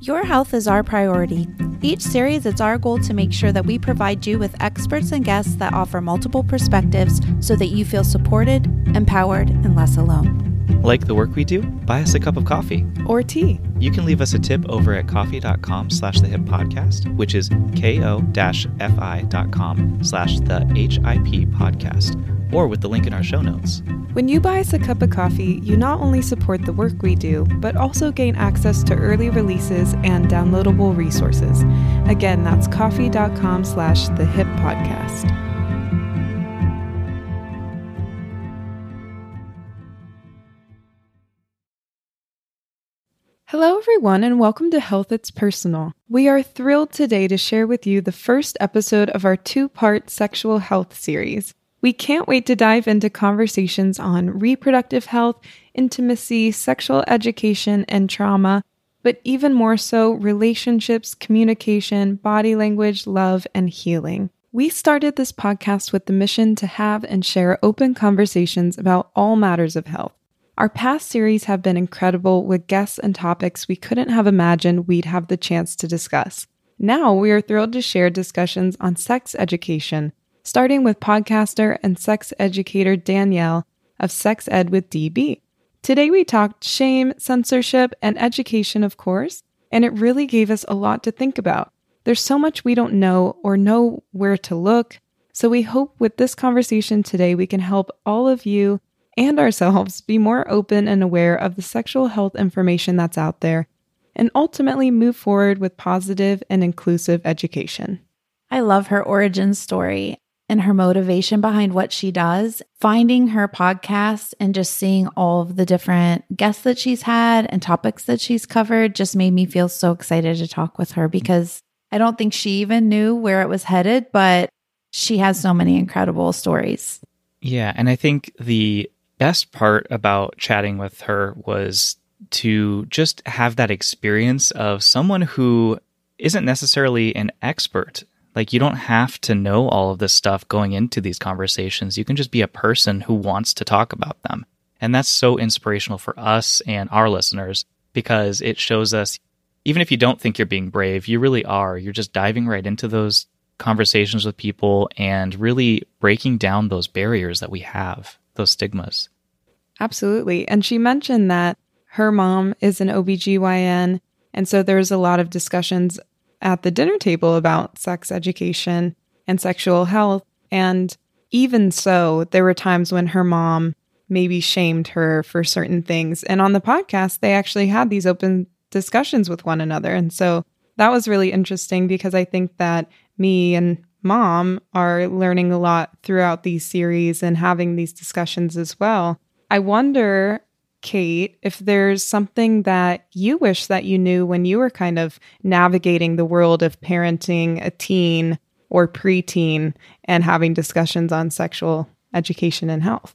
Your health is our priority. Each series, it's our goal to make sure that we provide you with experts and guests that offer multiple perspectives so that you feel supported, empowered, and less alone. Like the work we do? Buy us a cup of coffee. Or tea. You can leave us a tip over at ko-fi.com slash the hip podcast, which is ko-fi.com slash the HIP podcast, or with the link in our show notes. When you buy us a cup of coffee, you not only support the work we do, but also gain access to early releases and downloadable resources. Again, that's ko-fi.com slash the hip podcast. Hello, everyone, and welcome to Health It's Personal. We are thrilled today to share with you the first episode of our two part sexual health series. We can't wait to dive into conversations on reproductive health, intimacy, sexual education, and trauma, but even more so, relationships, communication, body language, love, and healing. We started this podcast with the mission to have and share open conversations about all matters of health. Our past series have been incredible with guests and topics we couldn't have imagined we'd have the chance to discuss. Now we are thrilled to share discussions on sex education, starting with podcaster and sex educator Danielle of Sex Ed with DB. Today we talked shame, censorship, and education, of course, and it really gave us a lot to think about. There's so much we don't know or know where to look. So we hope with this conversation today we can help all of you and ourselves be more open and aware of the sexual health information that's out there, and ultimately move forward with positive and inclusive education. I love her origin story and her motivation behind what she does. Finding her podcast and just seeing all of the different guests that she's had and topics that she's covered just made me feel so excited to talk with her because I don't think she even knew where it was headed, but she has so many incredible stories. Yeah. And I think the best part about chatting with her was to just have that experience of someone who isn't necessarily an expert. Like, you don't have to know all of this stuff going into these conversations. You can just be a person who wants to talk about them. And that's so inspirational for us and our listeners because it shows us, even if you don't think you're being brave, you really are. You're just diving right into those conversations with people and really breaking down those barriers that we have those stigmas. Absolutely. And she mentioned that her mom is an OBGYN. And so there's a lot of discussions at the dinner table about sex education and sexual health. And even so, there were times when her mom maybe shamed her for certain things. And on the podcast, they actually had these open discussions with one another. And so that was really interesting because I think that me and mom are learning a lot throughout these series and having these discussions as well. I wonder, Kate, if there's something that you wish that you knew when you were kind of navigating the world of parenting a teen or preteen and having discussions on sexual education and health.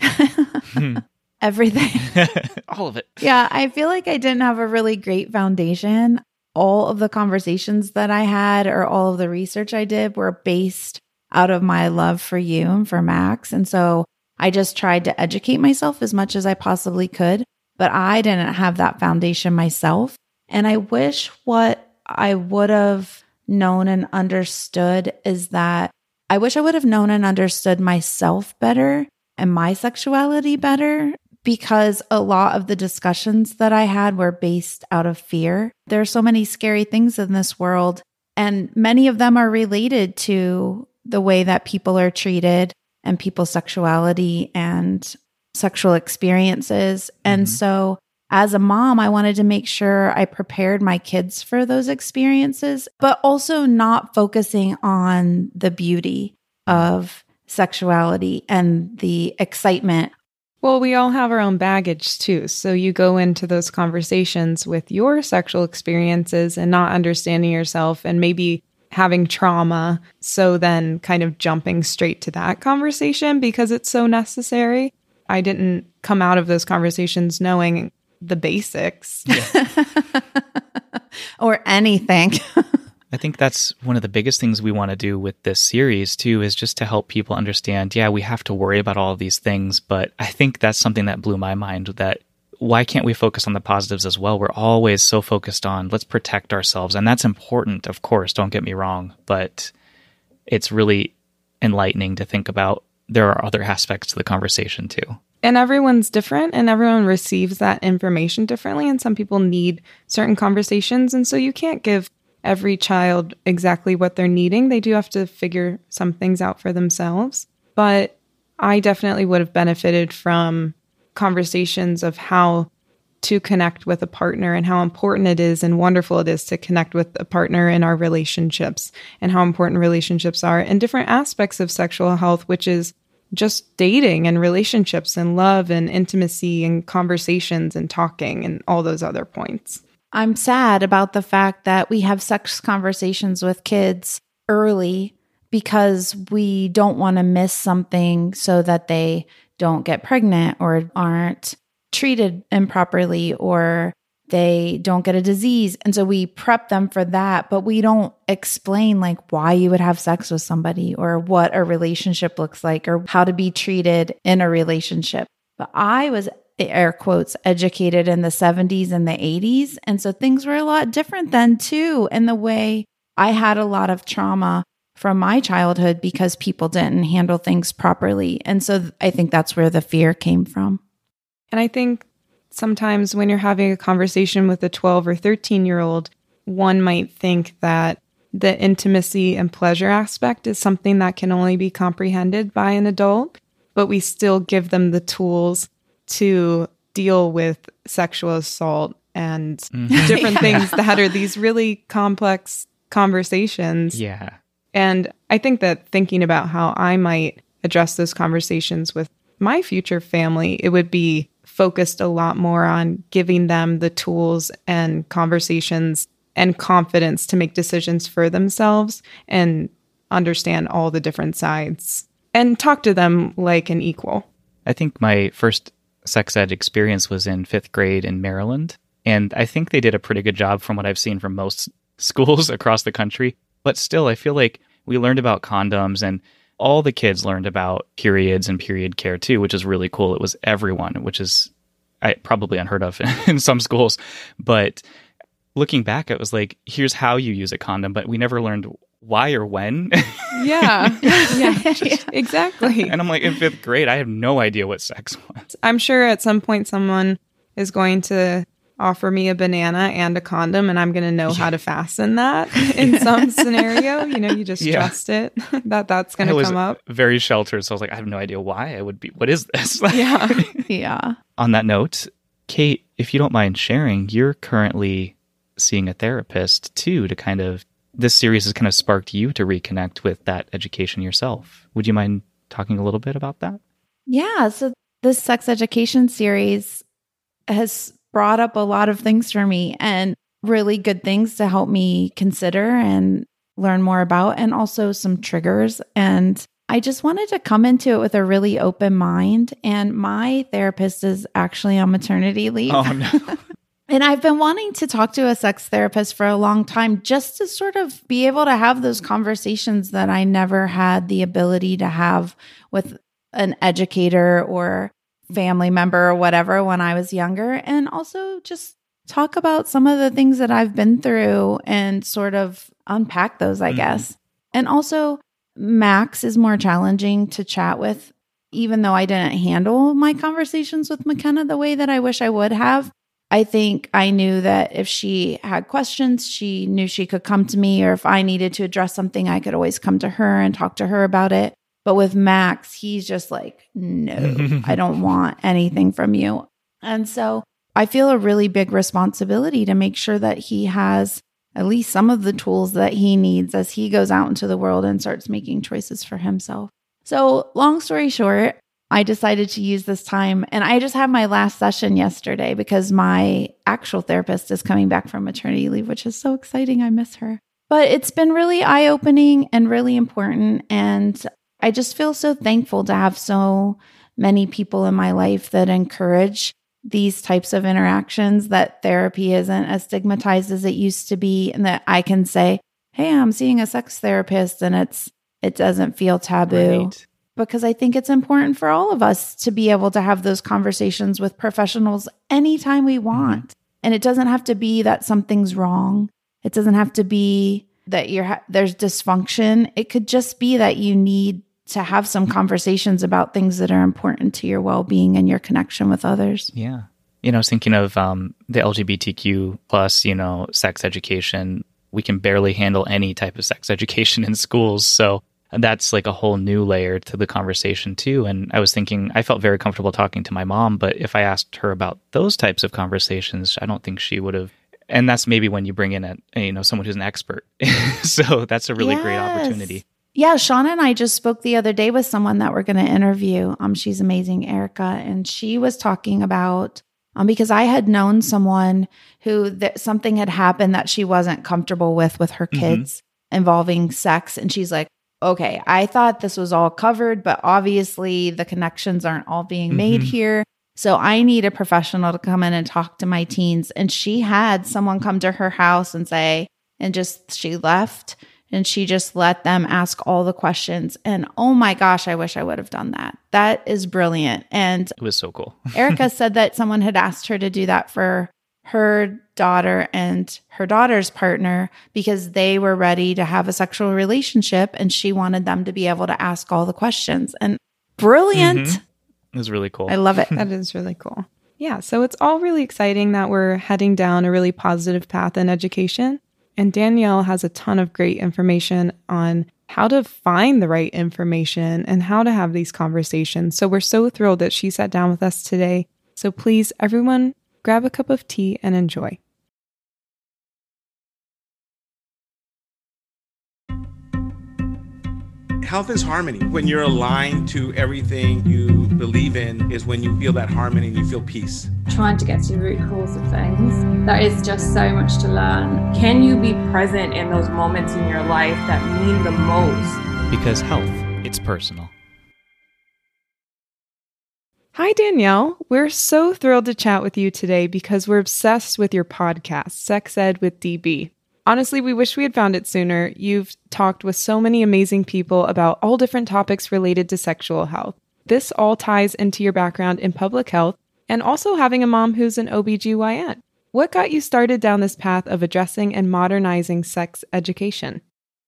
hmm. Everything. All of it. Yeah, I feel like I didn't have a really great foundation all of the conversations that I had or all of the research I did were based out of my love for you and for Max. And so I just tried to educate myself as much as I possibly could, but I didn't have that foundation myself. And I wish what I would have known and understood is that I wish I would have known and understood myself better and my sexuality better because a lot of the discussions that I had were based out of fear. There are so many scary things in this world, and many of them are related to the way that people are treated and people's sexuality and sexual experiences. And mm-hmm. so, as a mom, I wanted to make sure I prepared my kids for those experiences, but also not focusing on the beauty of sexuality and the excitement well, we all have our own baggage too. So you go into those conversations with your sexual experiences and not understanding yourself and maybe having trauma. So then kind of jumping straight to that conversation because it's so necessary. I didn't come out of those conversations knowing the basics yeah. or anything. I think that's one of the biggest things we want to do with this series too is just to help people understand, yeah, we have to worry about all of these things, but I think that's something that blew my mind that why can't we focus on the positives as well? We're always so focused on let's protect ourselves. And that's important, of course, don't get me wrong. But it's really enlightening to think about there are other aspects to the conversation too. And everyone's different and everyone receives that information differently. And some people need certain conversations. And so you can't give every child exactly what they're needing. They do have to figure some things out for themselves. But I definitely would have benefited from conversations of how to connect with a partner and how important it is and wonderful it is to connect with a partner in our relationships and how important relationships are and different aspects of sexual health, which is just dating and relationships and love and intimacy and conversations and talking and all those other points. I'm sad about the fact that we have sex conversations with kids early because we don't want to miss something so that they don't get pregnant or aren't treated improperly or they don't get a disease. And so we prep them for that, but we don't explain like why you would have sex with somebody or what a relationship looks like or how to be treated in a relationship. But I was air quotes educated in the 70s and the 80s. And so things were a lot different then too. In the way I had a lot of trauma from my childhood because people didn't handle things properly. And so I think that's where the fear came from. And I think sometimes when you're having a conversation with a 12 or 13 year old, one might think that the intimacy and pleasure aspect is something that can only be comprehended by an adult, but we still give them the tools to deal with sexual assault and mm-hmm. different yeah. things that are these really complex conversations. Yeah. And I think that thinking about how I might address those conversations with my future family, it would be focused a lot more on giving them the tools and conversations and confidence to make decisions for themselves and understand all the different sides and talk to them like an equal. I think my first sex ed experience was in fifth grade in Maryland. And I think they did a pretty good job from what I've seen from most schools across the country. But still, I feel like we learned about condoms and all the kids learned about periods and period care too, which is really cool. It was everyone, which is I, probably unheard of in some schools. But looking back, it was like, here's how you use a condom, but we never learned why or when. yeah. yeah. exactly. And I'm like, in fifth grade, I have no idea what sex was. I'm sure at some point someone is going to offer me a banana and a condom and I'm going to know yeah. how to fasten that in some scenario. You know, you just yeah. trust it that that's going to come up. Very sheltered. So I was like, I have no idea why I would be. What is this? yeah. yeah. On that note, Kate, if you don't mind sharing, you're currently seeing a therapist too to kind of this series has kind of sparked you to reconnect with that education yourself. Would you mind talking a little bit about that? Yeah. So this sex education series has brought up a lot of things for me and really good things to help me consider and learn more about, and also some triggers. And I just wanted to come into it with a really open mind. And my therapist is actually on maternity leave. Oh, no. and I've been wanting to talk to a sex therapist for a long time just to sort of be able to have those conversations that I never had the ability to have with an educator or family member or whatever when I was younger. And also just talk about some of the things that I've been through and sort of unpack those, I mm-hmm. guess. And also, Max is more challenging to chat with, even though I didn't handle my conversations with McKenna the way that I wish I would have. I think I knew that if she had questions, she knew she could come to me, or if I needed to address something, I could always come to her and talk to her about it. But with Max, he's just like, no, I don't want anything from you. And so I feel a really big responsibility to make sure that he has at least some of the tools that he needs as he goes out into the world and starts making choices for himself. So, long story short, I decided to use this time and I just had my last session yesterday because my actual therapist is coming back from maternity leave, which is so exciting. I miss her. But it's been really eye opening and really important. And I just feel so thankful to have so many people in my life that encourage these types of interactions, that therapy isn't as stigmatized as it used to be, and that I can say, Hey, I'm seeing a sex therapist and it's it doesn't feel taboo. Right. because I think it's important for all of us to be able to have those conversations with professionals anytime we want. Mm-hmm. And it doesn't have to be that something's wrong. It doesn't have to be that you're ha- there's dysfunction. It could just be that you need to have some conversations about things that are important to your well-being and your connection with others. Yeah. You know, I was thinking of um, the LGBTQ plus, you know, sex education. We can barely handle any type of sex education in schools. So that's like a whole new layer to the conversation too. And I was thinking, I felt very comfortable talking to my mom, but if I asked her about those types of conversations, I don't think she would have. And that's maybe when you bring in a you know someone who's an expert. so that's a really yes. great opportunity. Yeah, Shauna and I just spoke the other day with someone that we're going to interview. Um, she's amazing, Erica, and she was talking about um, because I had known someone who that something had happened that she wasn't comfortable with with her mm-hmm. kids mm-hmm. involving sex, and she's like, okay, I thought this was all covered, but obviously the connections aren't all being made mm-hmm. here. So I need a professional to come in and talk to my teens. And she had someone come to her house and say, and just she left and she just let them ask all the questions. And oh my gosh, I wish I would have done that. That is brilliant. And it was so cool. Erica said that someone had asked her to do that for her daughter and her daughter's partner because they were ready to have a sexual relationship and she wanted them to be able to ask all the questions. And brilliant. Mm-hmm. It was really cool. I love it. that is really cool. Yeah. So it's all really exciting that we're heading down a really positive path in education. And Danielle has a ton of great information on how to find the right information and how to have these conversations. So we're so thrilled that she sat down with us today. So please, everyone, grab a cup of tea and enjoy. Health is harmony. When you're aligned to everything you believe in, is when you feel that harmony and you feel peace. Trying to get to the root cause of things. There is just so much to learn. Can you be present in those moments in your life that mean the most? Because health, it's personal. Hi, Danielle. We're so thrilled to chat with you today because we're obsessed with your podcast, Sex Ed with DB. Honestly, we wish we had found it sooner. You've talked with so many amazing people about all different topics related to sexual health. This all ties into your background in public health and also having a mom who's an OBGYN. What got you started down this path of addressing and modernizing sex education?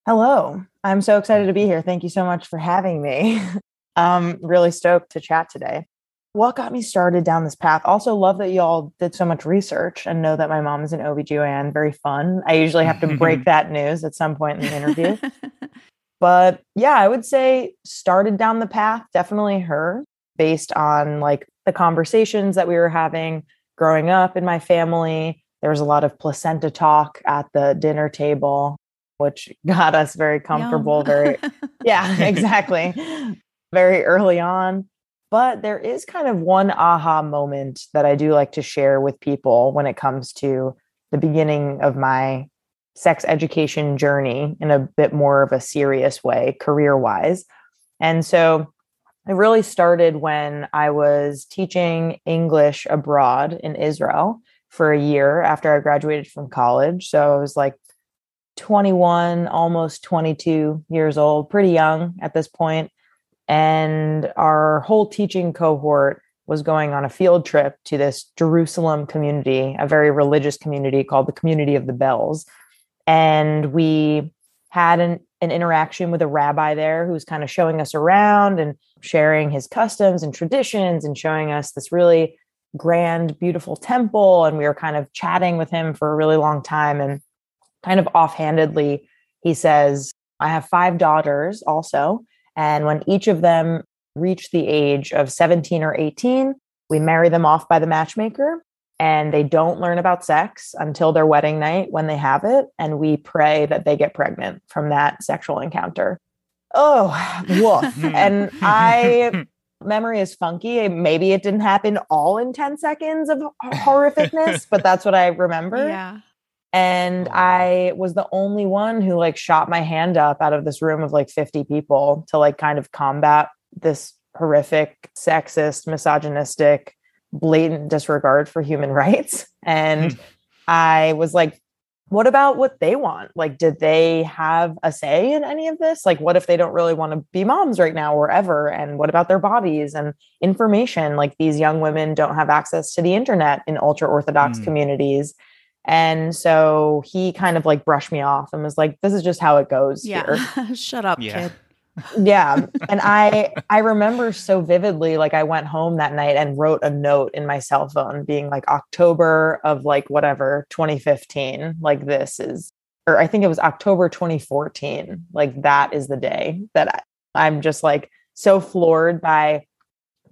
Hello. I'm so excited to be here. Thank you so much for having me. I'm really stoked to chat today what got me started down this path. Also love that y'all did so much research and know that my mom is an obgyn very fun. I usually have to break mm-hmm. that news at some point in the interview. But yeah i would say started down the path definitely her based on like the conversations that we were having growing up in my family. There was a lot of placenta talk at the dinner table which got us very comfortable very yeah exactly. Very early on but there is kind of one aha moment that I do like to share with people when it comes to the beginning of my sex education journey in a bit more of a serious way, career wise. And so it really started when I was teaching English abroad in Israel for a year after I graduated from college. So I was like 21, almost 22 years old, pretty young at this point. And our whole teaching cohort was going on a field trip to this Jerusalem community, a very religious community called the Community of the Bells. And we had an, an interaction with a rabbi there who was kind of showing us around and sharing his customs and traditions and showing us this really grand, beautiful temple. And we were kind of chatting with him for a really long time. And kind of offhandedly, he says, I have five daughters also. And when each of them reach the age of 17 or 18, we marry them off by the matchmaker and they don't learn about sex until their wedding night when they have it. And we pray that they get pregnant from that sexual encounter. Oh, hmm. woof. and I, memory is funky. Maybe it didn't happen all in 10 seconds of horrificness, but that's what I remember. Yeah and i was the only one who like shot my hand up out of this room of like 50 people to like kind of combat this horrific sexist misogynistic blatant disregard for human rights and hmm. i was like what about what they want? Like, did they have a say in any of this? Like, what if they don't really want to be moms right now or ever? And what about their bodies and information? Like, these young women don't have access to the internet in ultra Orthodox mm. communities. And so he kind of like brushed me off and was like, this is just how it goes. Yeah. Shut up, yeah. kid yeah and i i remember so vividly like i went home that night and wrote a note in my cell phone being like october of like whatever 2015 like this is or i think it was october 2014 like that is the day that I, i'm just like so floored by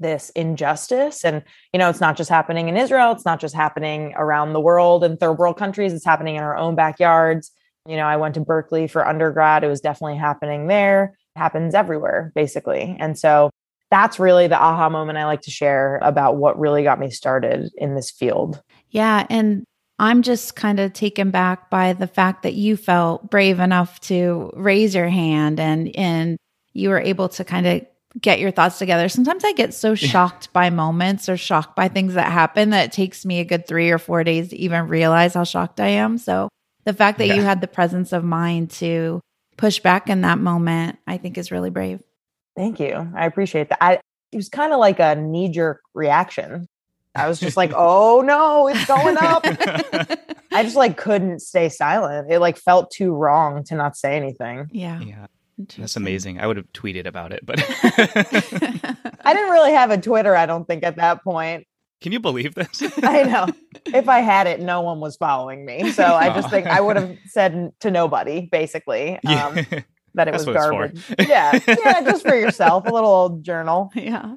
this injustice and you know it's not just happening in israel it's not just happening around the world in third world countries it's happening in our own backyards you know i went to berkeley for undergrad it was definitely happening there It happens everywhere, basically. And so that's really the aha moment I like to share about what really got me started in this field. Yeah. And I'm just kind of taken back by the fact that you felt brave enough to raise your hand and and you were able to kind of get your thoughts together. Sometimes I get so shocked by moments or shocked by things that happen that it takes me a good 3 or 4 days to even realize how shocked I am. So the fact that yeah. you had the presence of mind to push back in that moment, I think is really brave. Thank you. I appreciate that. I, it was kind of like a knee jerk reaction. I was just like, oh no, it's going up. I just like couldn't stay silent. It like felt too wrong to not say anything. Yeah. Yeah. That's amazing. I would have tweeted about it, but I didn't really have a Twitter, I don't think, at that point. Can you believe this? I know. If I had it, no one was following me. So I just think I would have said to nobody, basically, um, yeah. that it was garbage. yeah. Yeah. Just for yourself, a little old journal. Yeah.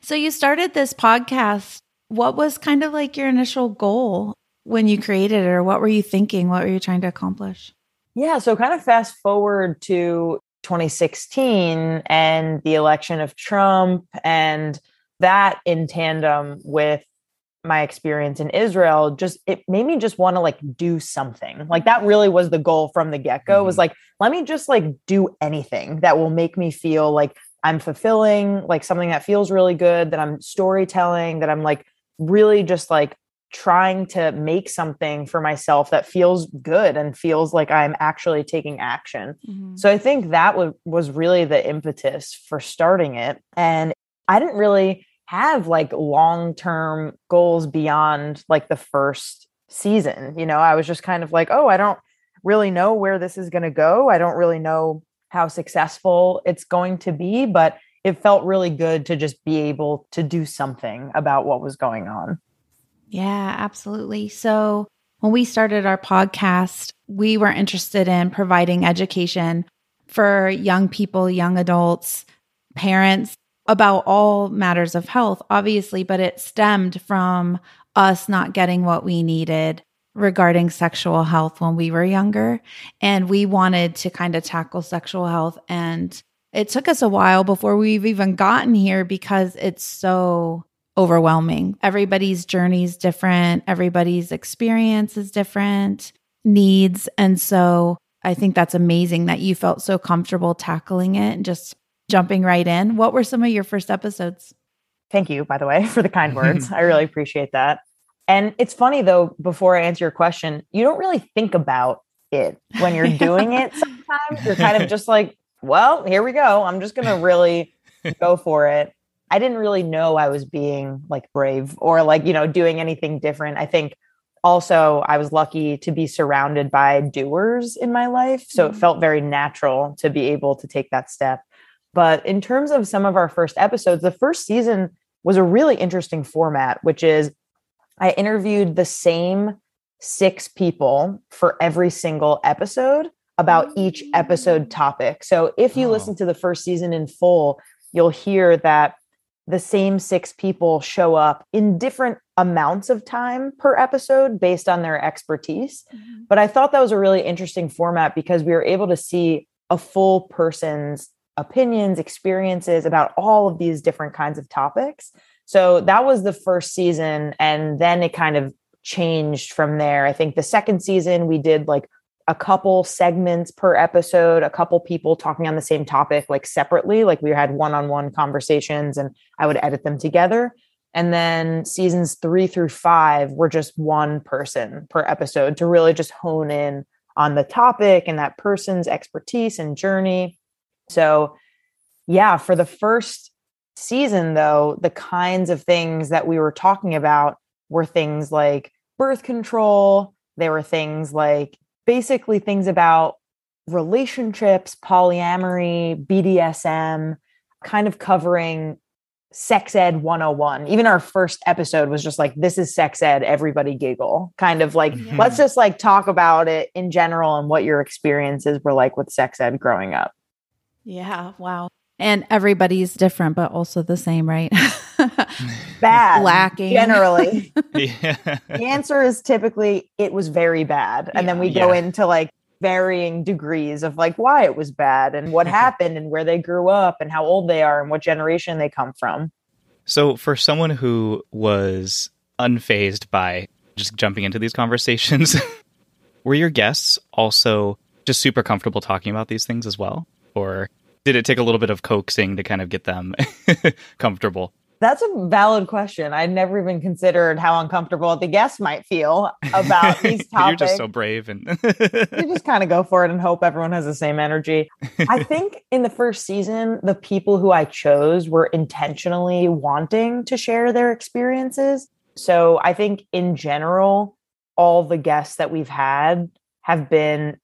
So you started this podcast. What was kind of like your initial goal when you created it, or what were you thinking? What were you trying to accomplish? Yeah. So kind of fast forward to 2016 and the election of Trump and that in tandem with my experience in Israel just it made me just want to like do something. Like that really was the goal from the get-go mm-hmm. was like let me just like do anything that will make me feel like I'm fulfilling, like something that feels really good, that I'm storytelling, that I'm like really just like trying to make something for myself that feels good and feels like I'm actually taking action. Mm-hmm. So I think that w- was really the impetus for starting it and I didn't really have like long term goals beyond like the first season. You know, I was just kind of like, oh, I don't really know where this is going to go. I don't really know how successful it's going to be, but it felt really good to just be able to do something about what was going on. Yeah, absolutely. So, when we started our podcast, we were interested in providing education for young people, young adults, parents about all matters of health, obviously, but it stemmed from us not getting what we needed regarding sexual health when we were younger. And we wanted to kind of tackle sexual health. And it took us a while before we've even gotten here because it's so overwhelming. Everybody's journey is different, everybody's experience is different, needs. And so I think that's amazing that you felt so comfortable tackling it and just jumping right in, what were some of your first episodes? Thank you, by the way, for the kind words. I really appreciate that. And it's funny though, before I answer your question, you don't really think about it when you're doing it sometimes. You're kind of just like, well, here we go. I'm just going to really go for it. I didn't really know I was being like brave or like, you know, doing anything different. I think also I was lucky to be surrounded by doers in my life. So it mm. felt very natural to be able to take that step. But in terms of some of our first episodes, the first season was a really interesting format, which is I interviewed the same six people for every single episode about each episode topic. So if you oh. listen to the first season in full, you'll hear that the same six people show up in different amounts of time per episode based on their expertise. Mm-hmm. But I thought that was a really interesting format because we were able to see a full person's opinions, experiences about all of these different kinds of topics. So that was the first season. And then it kind of changed from there. I think the second season, we did like a couple segments per episode, a couple people talking on the same topic, like separately, like we had one on one conversations and I would edit them together. And then seasons three through five were just one person per episode to really just hone in on the topic and that person's expertise and journey. So, yeah, for the first season, though, the kinds of things that we were talking about were things like birth control, there were things like basically things about relationships, polyamory, BDSM, kind of covering sex ed 101 even our first episode was just like this is sex ed everybody giggle kind of like Mhm. let's just like talk about it in general and what your experiences were like with sex ed growing up Yeah. Wow. And everybody's different, but also the same, right? bad Lacking. generally yeah. the answer is typically it was very bad and then we go Yeah. into like varying degrees of like why it was bad and what happened and where they grew up and how old they are and what generation they come from So, for someone who was unfazed by just jumping into these conversations, were your guests also just super comfortable talking about these things as well? Or did it take a little bit of coaxing to kind of get them comfortable? That's a valid question. I'd never even considered how uncomfortable the guests might feel about these topics. You're just so brave and you just kind of go for it and hope everyone has the same energy. I think in the first season, the people who I chose were intentionally wanting to share their experiences. So I think in general, all the guests that we've had have been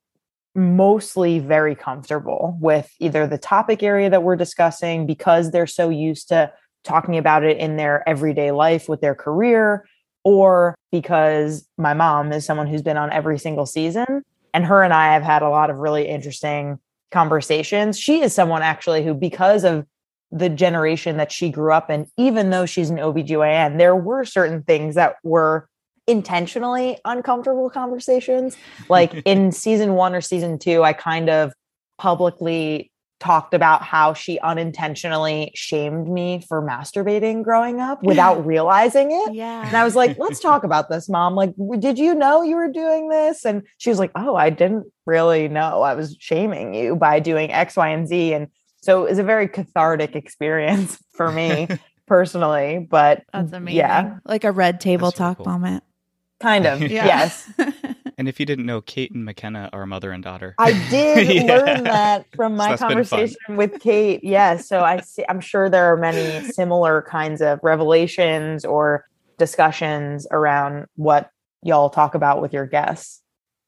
mostly very comfortable with either the topic area that we're discussing because they're so used to talking about it in their everyday life with their career or because my mom is someone who's been on every single season and her and I have had a lot of really interesting conversations. She is someone actually who because of the generation that she grew up in even though she's an OBGYN there were certain things that were intentionally uncomfortable conversations like in season 1 or season 2 I kind of publicly talked about how she unintentionally shamed me for masturbating growing up without realizing it yeah. and I was like, let's talk about this, mom. Like, did you know you were doing this? And she was like, oh, I didn't really know. I was shaming you by doing X, Y, and Z. And so it was a very cathartic experience for me personally. But That's amazing. Yeah, Like a red table really talk cool. moment. Kind of. Yeah. Yes. And if you didn't know, Kate and McKenna are mother and daughter. I did Yeah. learn that from my So that's been fun. conversation with Kate. Yes. So I see, I'm sure there are many similar kinds of revelations or discussions around what y'all talk about with your guests.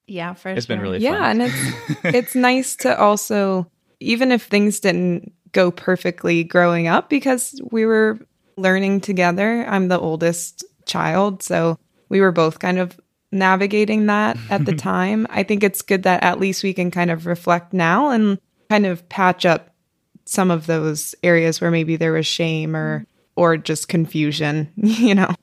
yeah, for It's sure. been really Yeah, fun. and it's it's nice to also even if things didn't go perfectly growing up because we were learning together. I'm the oldest child, so we were both kind of navigating that at the time. I think it's good that at least we can kind of reflect now and kind of patch up some of those areas where maybe there was shame or or just confusion, you know.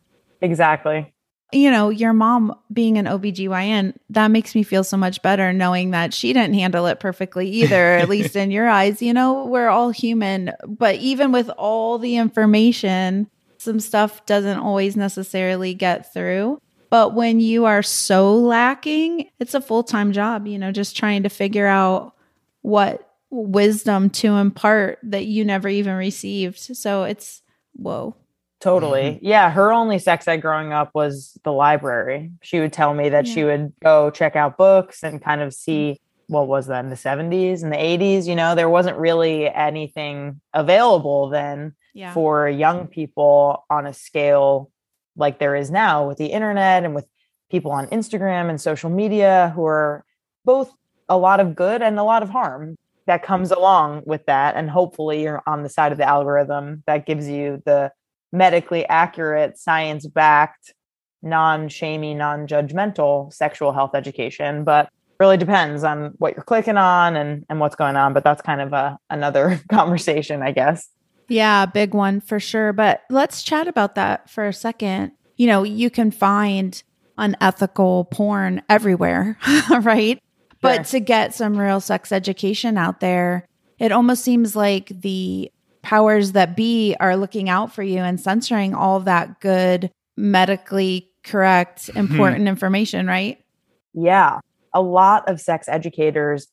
Exactly. you know, your mom being an OBGYN, that makes me feel so much better knowing that she didn't handle it perfectly either, at least in your eyes. You know, we're all human, but even with all the information, some stuff doesn't always necessarily get through. But when you are so lacking, it's a full time job, you know, just trying to figure out what wisdom to impart that you never even received. So it's whoa. Totally. Mm-hmm. Yeah. Her only sex ed growing up was the library. She would tell me that she would go check out books and kind of see mm-hmm. what was that in the 70s and the 80s. You know, there wasn't really anything available then Yeah. for young people on a scale like there is now with the internet and with people on Instagram and social media who are both a lot of good and a lot of harm that comes along with that. And hopefully you're on the side of the algorithm that gives you the medically accurate, science backed, non shamey, non judgmental sexual health education. But really depends on what you're clicking on and, and what's going on. But that's kind of a, another conversation, I guess. Yeah, big one for sure. But let's chat about that for a second. You know, you can find unethical porn everywhere, right? But to get some real sex education out there, it almost seems like the powers that be are looking out for you and censoring all that good, medically correct, mm-hmm. important information, right? Yeah. A lot of sex educators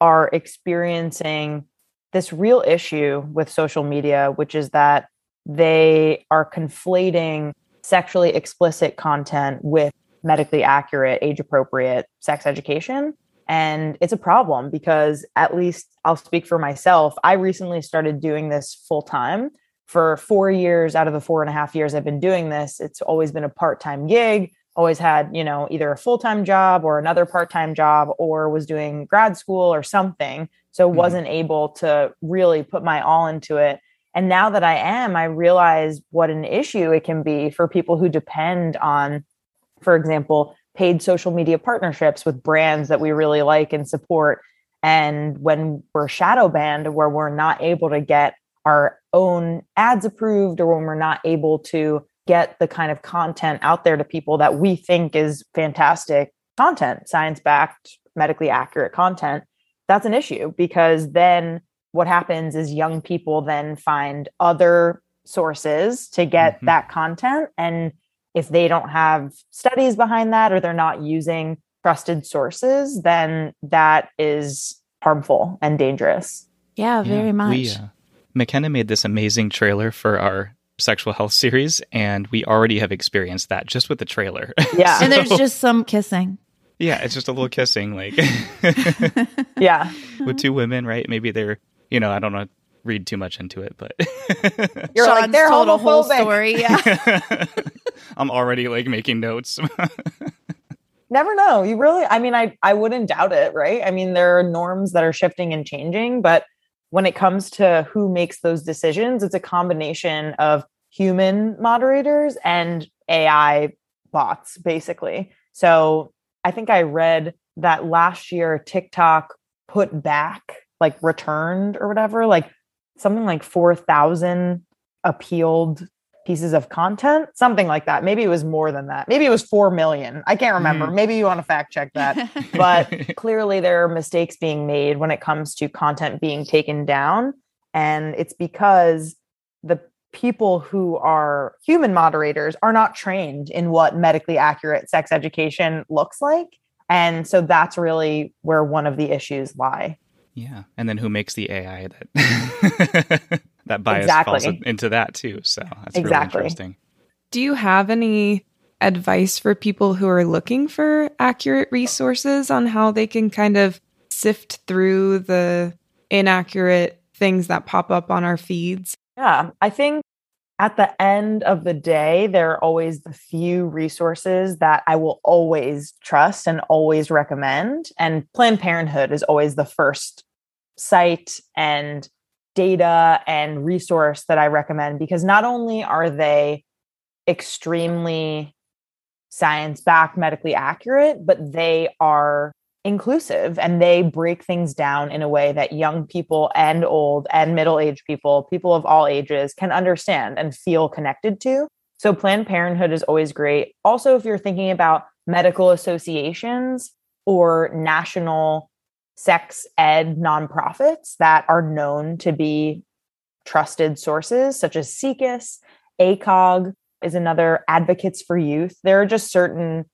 are experiencing this real issue with social media, which is that they are conflating sexually explicit content with medically accurate, age appropriate sex education. And it's a problem because, at least I'll speak for myself, I recently started doing this full time. For four years out of the four and a half years I've been doing this, it's always been a part time gig, always had, you know, either a full time job or another part time job, or was doing grad school or something. So mm-hmm. wasn't able to really put my all into it. And now that I am, I realize what an issue it can be for people who depend on, for example, paid social media partnerships with brands that we really like and support. And when we're shadow banned, where we're not able to get our own ads approved, or when we're not able to get the kind of content out there to people that we think is fantastic content, science backed, medically accurate content, that's an issue because then what happens is young people then find other sources to get mm-hmm. that content. And if they don't have studies behind that or they're not using trusted sources, then that is harmful and dangerous. Yeah, very yeah, much. We, uh, McKenna made this amazing trailer for our sexual health series, and we already have experienced that just with the trailer. Yeah. so, and there's just some kissing. Yeah, it's just a little kissing, like yeah, with two women, right? Maybe they're, you know, I don't know, read too much into it, but you're Sean's like they're told a whole story. Yeah, I'm already like making notes. Never know. You really, I mean, I I wouldn't doubt it, right? I mean, there are norms that are shifting and changing, but when it comes to who makes those decisions, it's a combination of human moderators and AI bots, basically. So I think I read that last year TikTok put back, like returned or whatever, like something like 4,000 appealed pieces of content, something like that. Maybe it was more than that. Maybe it was 4 million. I can't remember. Mm. Maybe you want to fact check that. but clearly there are mistakes being made when it comes to content being taken down. And it's because the people who are human moderators are not trained in what medically accurate sex education looks like. And so that's really where one of the issues lie. Yeah. And then who makes the AI that that bias exactly. falls into that too. So that's exactly. really interesting. Do you have any advice for people who are looking for accurate resources on how they can kind of sift through the inaccurate things that pop up on our feeds? Yeah, I think at the end of the day, there are always the few resources that I will always trust and always recommend. And Planned Parenthood is always the first site and data and resource that I recommend because not only are they extremely science backed, medically accurate, but they are inclusive and they break things down in a way that young people and old and middle aged people, people of all ages can understand and feel connected to. So Planned Parenthood is always great. Also, if you're thinking about medical associations or national sex ed nonprofits that are known to be trusted sources, such as SIECUS, ACOG is another Advocates for Youth. There are just certain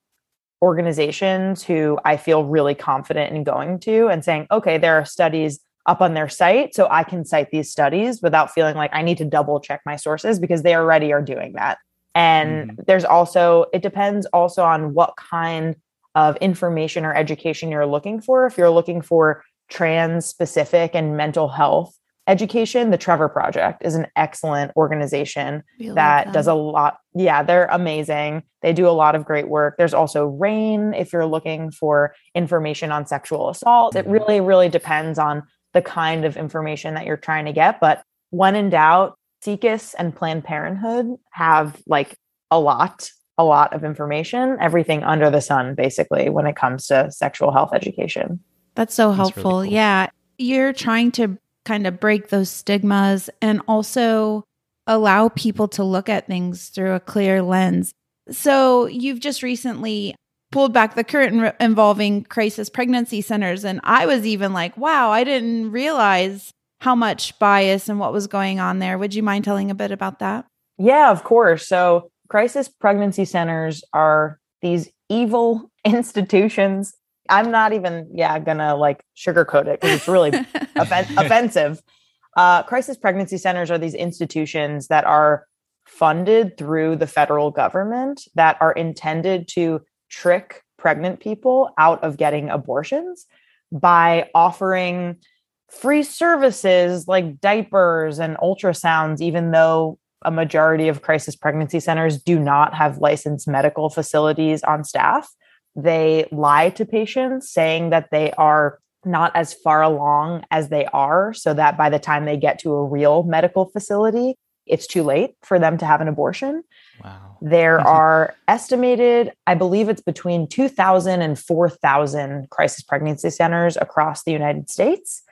organizations who I feel really confident in going to and saying, okay, there are studies up on their site. So I can cite these studies without feeling like I need to double check my sources because they already are doing that. And mm-hmm. there's also, it depends also on what kind of information or education you're looking for. If you're looking for trans specific and mental health education, the Trevor Project is an excellent organization that does a lot. Yeah, they're amazing. They do a lot of great work. There's also RAINN if you're looking for information on sexual assault. It mm-hmm. really, really depends on the kind of information that you're trying to get. But when in doubt, SIECUS and Planned Parenthood have like a lot a lot of information, everything under the sun, basically, when it comes to sexual health education. That's so helpful. Really cool. Yeah. You're trying to kind of break those stigmas and also allow people to look at things through a clear lens. So, you've just recently pulled back the curtain re- involving crisis pregnancy centers. And I was even like, wow, I didn't realize how much bias and what was going on there. Would you mind telling a bit about that? Yeah, of course. So, crisis pregnancy centers are these evil institutions. I'm not even, yeah, gonna like sugarcoat it because it's really offen- offensive. Uh, crisis pregnancy centers are these institutions that are funded through the federal government that are intended to trick pregnant people out of getting abortions by offering free services like diapers and ultrasounds, even though a majority of crisis pregnancy centers do not have licensed medical facilities on staff. They lie to patients saying that they are not as far along as they are, so that by the time they get to a real medical facility, it's too late for them to have an abortion. Wow. There are estimated, I believe it's between 2,000 and 4,000 crisis pregnancy centers across the United States.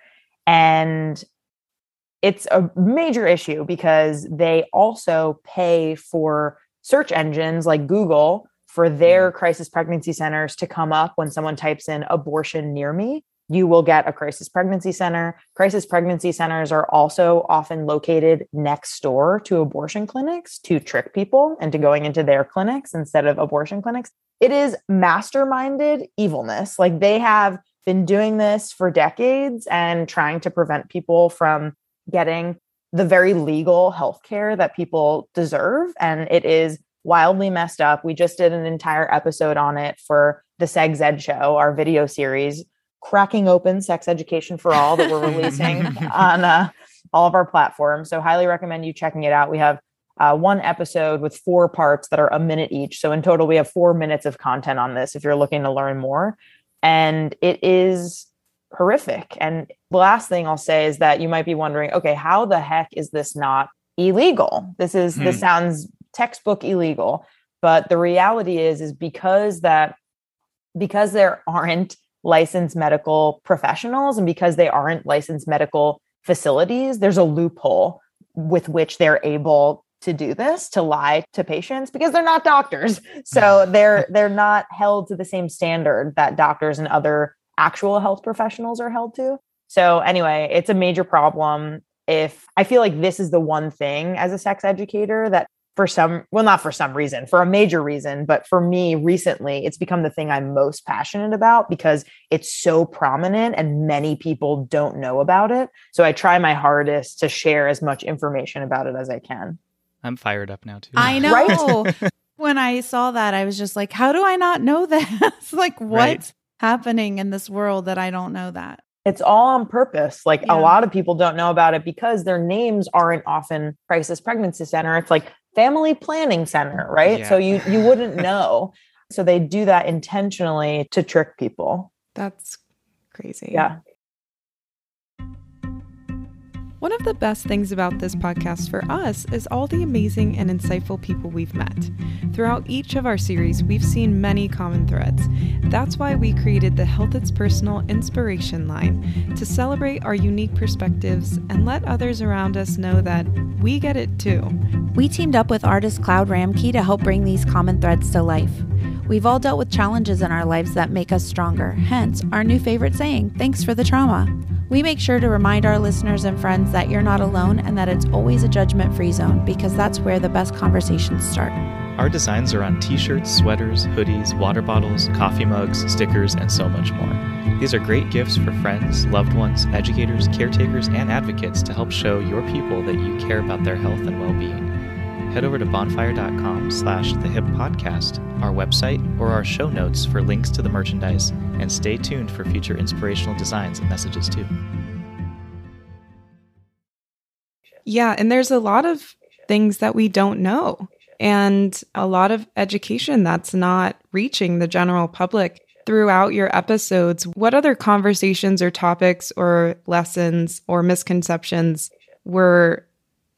And it's a major issue because they also pay for search engines like Google for their mm. crisis pregnancy centers to come up when someone types in abortion near me. You will get a crisis pregnancy center. Crisis pregnancy centers are also often located next door to abortion clinics to trick people into going into their clinics instead of abortion clinics. It is masterminded evilness. Like they have been doing this for decades and trying to prevent people from getting the very legal health care that people deserve. And it is wildly messed up. We just did an entire episode on it for the Sex Ed Show, our video series, cracking open sex education for all that we're releasing on uh, all of our platforms. So, highly recommend you checking it out. We have uh, one episode with four parts that are a minute each. So, in total, we have four minutes of content on this if you're looking to learn more. And it is horrific. And the last thing I'll say is that you might be wondering, okay, how the heck is this not illegal? This is hmm. this sounds textbook illegal. But the reality is, is because that because there aren't licensed medical professionals and because they aren't licensed medical facilities, there's a loophole with which they're able to do this to lie to patients because they're not doctors so they're they're not held to the same standard that doctors and other actual health professionals are held to. So, anyway, it's a major problem. If I feel like this is the one thing as a sex educator that for some, well, not for some reason, for a major reason, but for me recently, it's become the thing I'm most passionate about because it's so prominent and many people don't know about it. So I try my hardest to share as much information about it as I can. I'm fired up now too. I know. Right? when I saw that, I was just like, how do I not know this? like, what? Right happening in this world that I don't know that. It's all on purpose. Like yeah. a lot of people don't know about it because their names aren't often crisis pregnancy center. It's like family planning center, right? Yeah. So you you wouldn't know. So they do that intentionally to trick people. That's crazy. Yeah. One of the best things about this podcast for us is all the amazing and insightful people we've met. Throughout each of our series, we've seen many common threads. That's why we created the Health It's Personal Inspiration Line to celebrate our unique perspectives and let others around us know that we get it too. We teamed up with artist Claude Ramke to help bring these common threads to life. We've all dealt with challenges in our lives that make us stronger, hence our new favorite saying, thanks for the trauma. We make sure to remind our listeners and friends that you're not alone and that it's always a judgment free zone because that's where the best conversations start. Our designs are on t shirts, sweaters, hoodies, water bottles, coffee mugs, stickers, and so much more. These are great gifts for friends, loved ones, educators, caretakers, and advocates to help show your people that you care about their health and well being head over to bonfire.com slash the hip podcast, our website, or our show notes for links to the merchandise, and stay tuned for future inspirational designs and messages too. Yeah, and there's a lot of things that we don't know, and a lot of education that's not reaching the general public throughout your episodes. What other conversations or topics or lessons or misconceptions were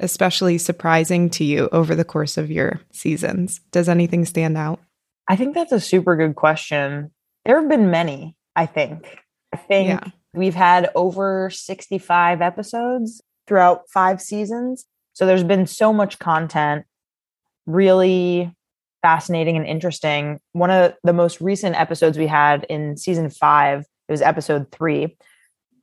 especially surprising to you over the course of your seasons? Does anything stand out? I think that's a super good question. There have been many, I think. I think yeah. we've had over 65 episodes throughout five seasons. So there's been so much content, really fascinating and interesting. One of the most recent episodes we had in season five, it was episode three.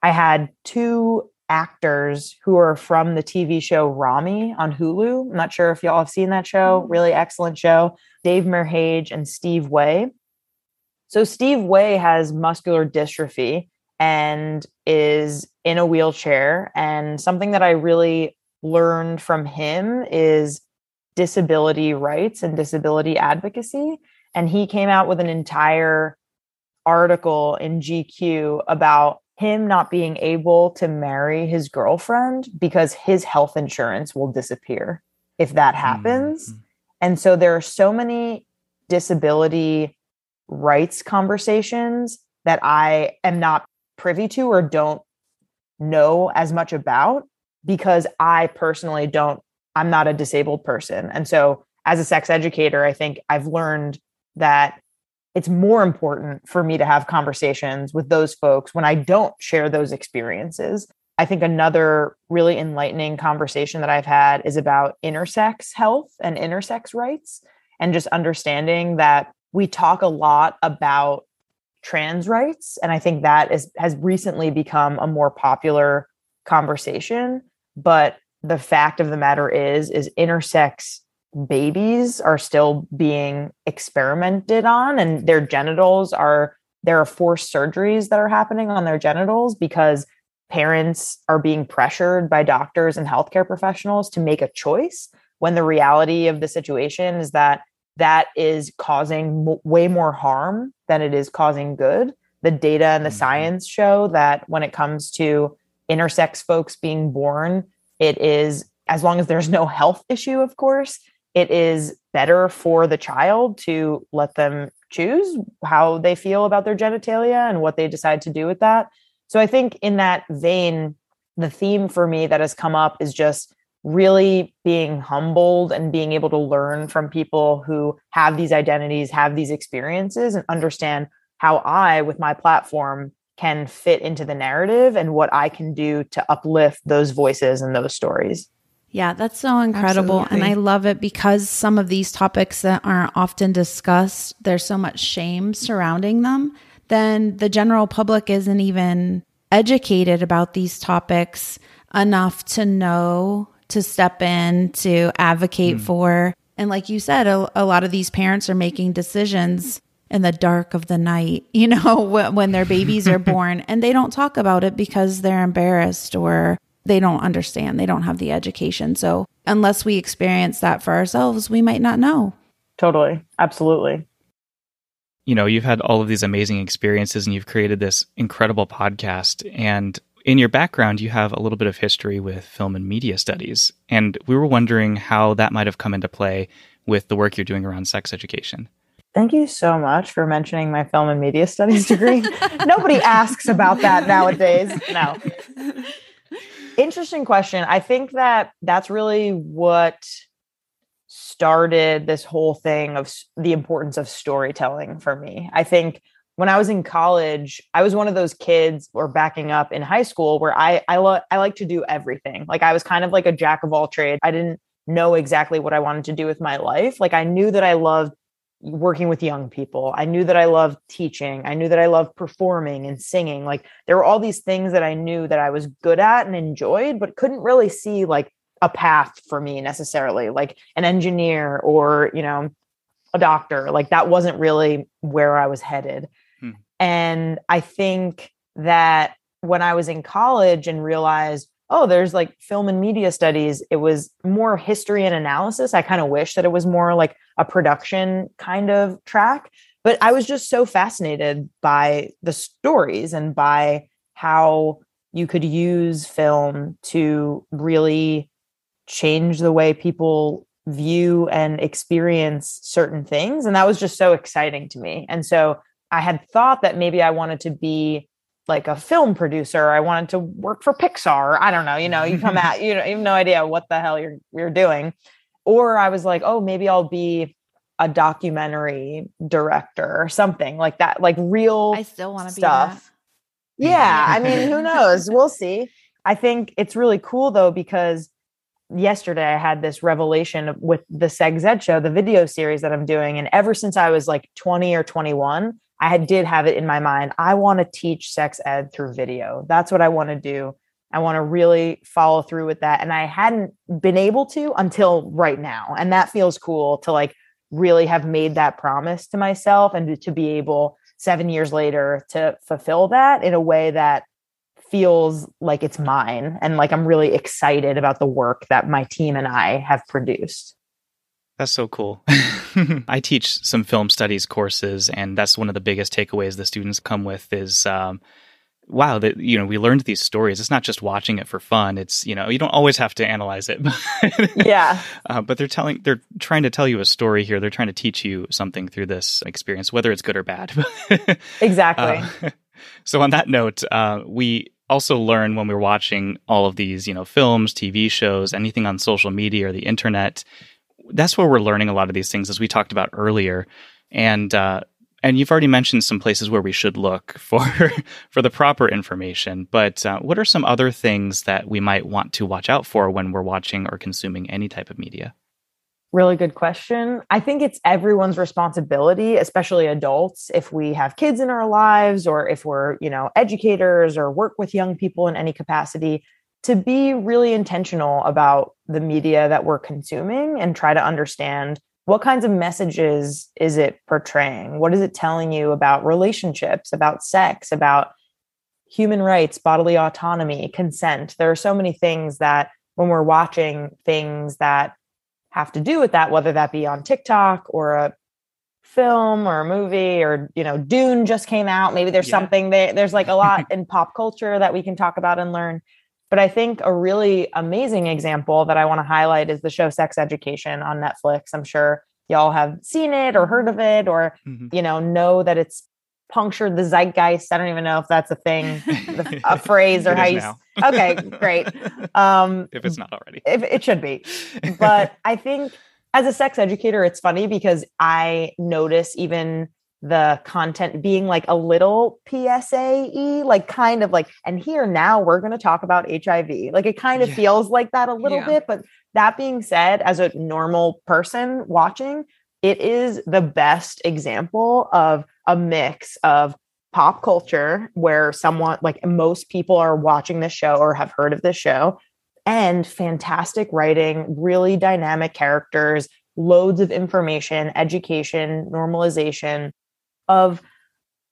I had two actors who are from the TV show Ramy on Hulu. I'm not sure if y'all have seen that show. Mm-hmm. Really excellent show. Dave Merheje and Steve Way. So Steve Way has muscular dystrophy and is in a wheelchair. And something that I really learned from him is disability rights and disability advocacy. And he came out with an entire article in GQ about him not being able to marry his girlfriend because his health insurance will disappear if that happens. Mm-hmm. And so there are so many disability rights conversations that I am not privy to or don't know as much about because I personally don't, I'm not a disabled person. And so as a sex educator, I think I've learned that it's more important for me to have conversations with those folks when I don't share those experiences. I think another really enlightening conversation that I've had is about intersex health and intersex rights and just understanding that we talk a lot about trans rights and I think that is has recently become a more popular conversation but the fact of the matter is is intersex babies are still being experimented on and their genitals are there are forced surgeries that are happening on their genitals because parents are being pressured by doctors and healthcare professionals to make a choice when the reality of the situation is that that is causing m- way more harm than it is causing good the data and the mm-hmm. science show that when it comes to intersex folks being born it is as long as there's no health issue of course it is better for the child to let them choose how they feel about their genitalia and what they decide to do with that. So I think in that vein, the theme for me that has come up is just really being humbled and being able to learn from people who have these identities, have these experiences, and understand how I, with my platform, can fit into the narrative and what I can do to uplift those voices and those stories. Yeah, that's so incredible. Absolutely. And I love it because some of these topics that aren't often discussed, there's so much shame surrounding them. Then the general public isn't even educated about these topics enough to know to step in, to advocate mm. for. And like you said, a, a, lot of these parents are making decisions in the dark of the night, you know, when, when their babies are born, and they don't talk about it because they're embarrassed or they don't understand. They don't have the education. So, unless we experience that for ourselves, we might not know. Totally. Absolutely. You know, you've had all of these amazing experiences and you've created this incredible podcast. And in your background, you have a little bit of history with film and media studies. And we were wondering how that might have come into play with the work you're doing around sex education. Thank you so much for mentioning my film and media studies degree. Nobody asks about that nowadays. No. Interesting question. I think that that's really what started this whole thing of the importance of storytelling for me. I think when I was in college, I was one of those kids or backing up in high school where I I, lo- I like to do everything. Like I was kind of like a jack of all trades. I didn't know exactly what I wanted to do with my life. Like I knew that I loved working with young people. I knew that I loved teaching. I knew that I loved performing and singing. Like there were all these things that I knew that I was good at and enjoyed, but couldn't really see like a path for me necessarily, like an engineer or, you know, a doctor. Like that wasn't really where I was headed. Hmm. And I think that when I was in college and realized, oh, there's like film and media studies. It was more history and analysis. I kind of wish that it was more like a production kind of track. But I was just so fascinated by the stories and by how you could use film to really change the way people view and experience certain things. And that was just so exciting to me. And so I had thought that maybe I wanted to be like a film producer. I wanted to work for Pixar. I don't know. You know, you come out, you know, you have no idea what the hell you're you're doing. Or I was like, oh, maybe I'll be a documentary director or something like that, like real. I still want to be that. Yeah, I mean, who knows? We'll see. I think it's really cool though because yesterday I had this revelation with the Sex Ed show, the video series that I'm doing, and ever since I was like 20 or 21, I did have it in my mind. I want to teach sex ed through video. That's what I want to do. I want to really follow through with that. And I hadn't been able to until right now. And that feels cool to like really have made that promise to myself and to, be able seven years later to fulfill that in a way that feels like it's mine and like I'm really excited about the work that my team and I have produced. That's so cool. I teach some film studies courses, and that's one of the biggest takeaways the students come with is, um, wow, that you know, we learned these stories. It's not just watching it for fun. It's you know, you don't always have to analyze it. yeah. Uh, but they're telling, they're trying to tell you a story here. They're trying to teach you something through this experience, whether it's good or bad. exactly. Uh, so on that note, uh, we also learn when we're watching all of these, you know, films, TV shows, anything on social media or the internet that's where we're learning a lot of these things, as we talked about earlier. And uh, and you've already mentioned some places where we should look for for the proper information. But uh, what are some other things that we might want to watch out for when we're watching or consuming any type of media? Really good question. I think it's everyone's responsibility, especially adults, if we have kids in our lives or if we're, you know, educators or work with young people in any capacity to be really intentional about the media that we're consuming and try to understand what kinds of messages is it portraying? What is it telling you about relationships, about sex, about human rights, bodily autonomy, consent? There are so many things that when we're watching things that have to do with that, whether that be on TikTok or a film or a movie or you know Dune just came out, maybe there's yeah. something there. There's like a lot in pop culture that we can talk about and learn. But I think a really amazing example that I want to highlight is the show Sex Education on Netflix. I'm sure y'all have seen it or heard of it or mm-hmm. you know know that it's punctured the zeitgeist. I don't even know if that's a thing, a phrase or how you. Now. Okay, great. Um, if it's not already, if it should be, but I think as a sex educator, it's funny because I notice even the content being like a little PSA like kind of like, and here now we're going to talk about HIV. Like it kind of yeah. feels like that a little yeah. bit. But that being said, as a normal person watching, it is the best example of a mix of pop culture where someone like most people are watching this show or have heard of this show and fantastic writing, really dynamic characters, loads of information, education, normalization of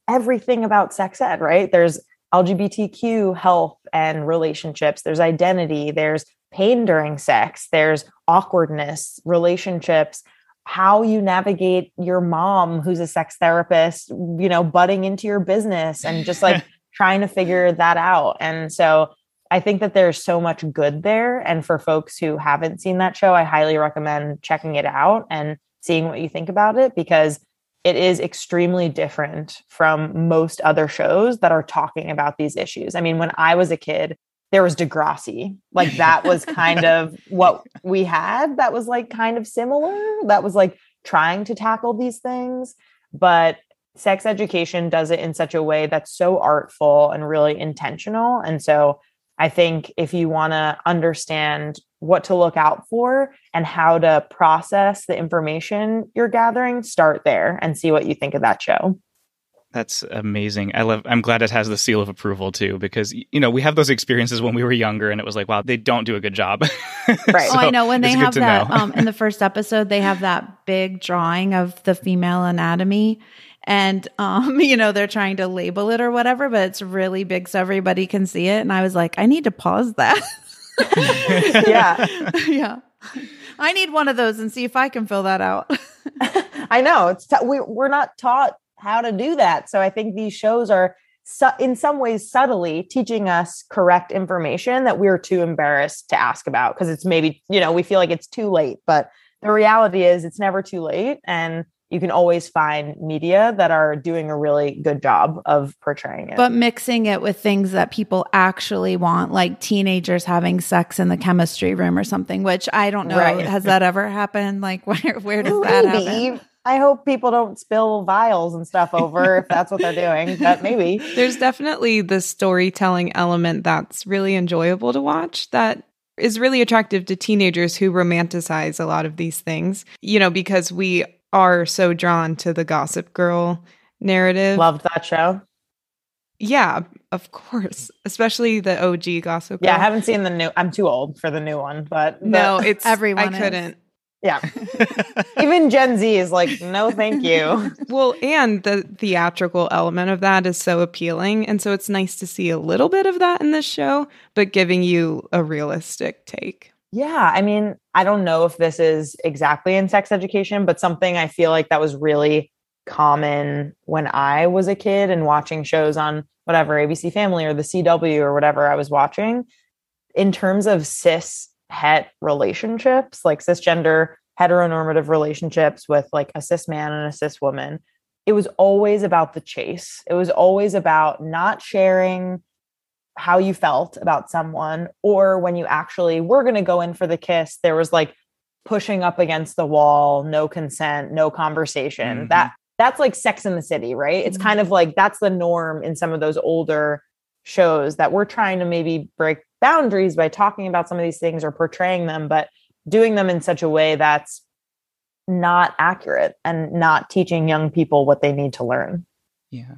everything about sex ed, right? There's LGBTQ health and relationships, there's identity, there's pain during sex, there's awkwardness, relationships, how you navigate your mom who's a sex therapist, you know, butting into your business and just like trying to figure that out. And so I think that there's so much good there. And for folks who haven't seen that show, I highly recommend checking it out and seeing what you think about it because it is extremely different from most other shows that are talking about these issues. I mean, when I was a kid, there was Degrassi. Like that was kind of what we had that was like kind of similar. That was like trying to tackle these things. But sex education does it in such a way that's so artful and really intentional. And so I think if you want to understand what to look out for and how to process the information you're gathering, start there and see what you think of that show. That's amazing. I love I'm glad it has the seal of approval too because you know, we have those experiences when we were younger and it was like, wow, they don't do a good job. Right. so oh, I know when they have that um, in the first episode they have that big drawing of the female anatomy and um you know they're trying to label it or whatever but it's really big so everybody can see it and i was like i need to pause that yeah. Yeah. I need one of those and see if i can fill that out. I know. It's t- we, we're not taught how to do that. So i think these shows are su- in some ways subtly teaching us correct information that we're too embarrassed to ask about because it's maybe you know we feel like it's too late but the reality is it's never too late. And you can always find media that are doing a really good job of portraying it. But mixing it with things that people actually want, like teenagers having sex in the chemistry room or something, which I don't know. Right. Has that ever happened? Like, where, where does maybe. that happen? I hope people don't spill vials and stuff over if that's what they're doing, but maybe. There's definitely the storytelling element that's really enjoyable to watch that is really attractive to teenagers who romanticize a lot of these things, you know, because we are so drawn to the Gossip Girl narrative. Loved that show. Yeah, of course, especially the OG Gossip Girl. Yeah, I haven't seen the new. I'm too old for the new one, but no, it's everyone. I couldn't. Yeah. Even Gen Z is like, no, thank you. well, and the theatrical element of that is so appealing. And so it's nice to see a little bit of that in this show, but giving you a realistic take. Yeah. I mean, I don't know if this is exactly in sex education, but something I feel like that was really common when I was a kid and watching shows on whatever ABC Family or the CW or whatever I was watching. In terms of cis het relationships, like cisgender heteronormative relationships with like a cis man and a cis woman, it was always about the chase. It was always about not sharing how you felt about someone, or when you actually were going to go in for the kiss, there was like pushing up against the wall, no consent, no conversation. Mm-hmm. That that's like Sex in the City, right? Mm-hmm. It's kind of like that's the norm in some of those older shows that we're trying to maybe break boundaries by talking about some of these things or portraying them, but doing them in such a way that's not accurate and not teaching young people what they need to learn. Yeah.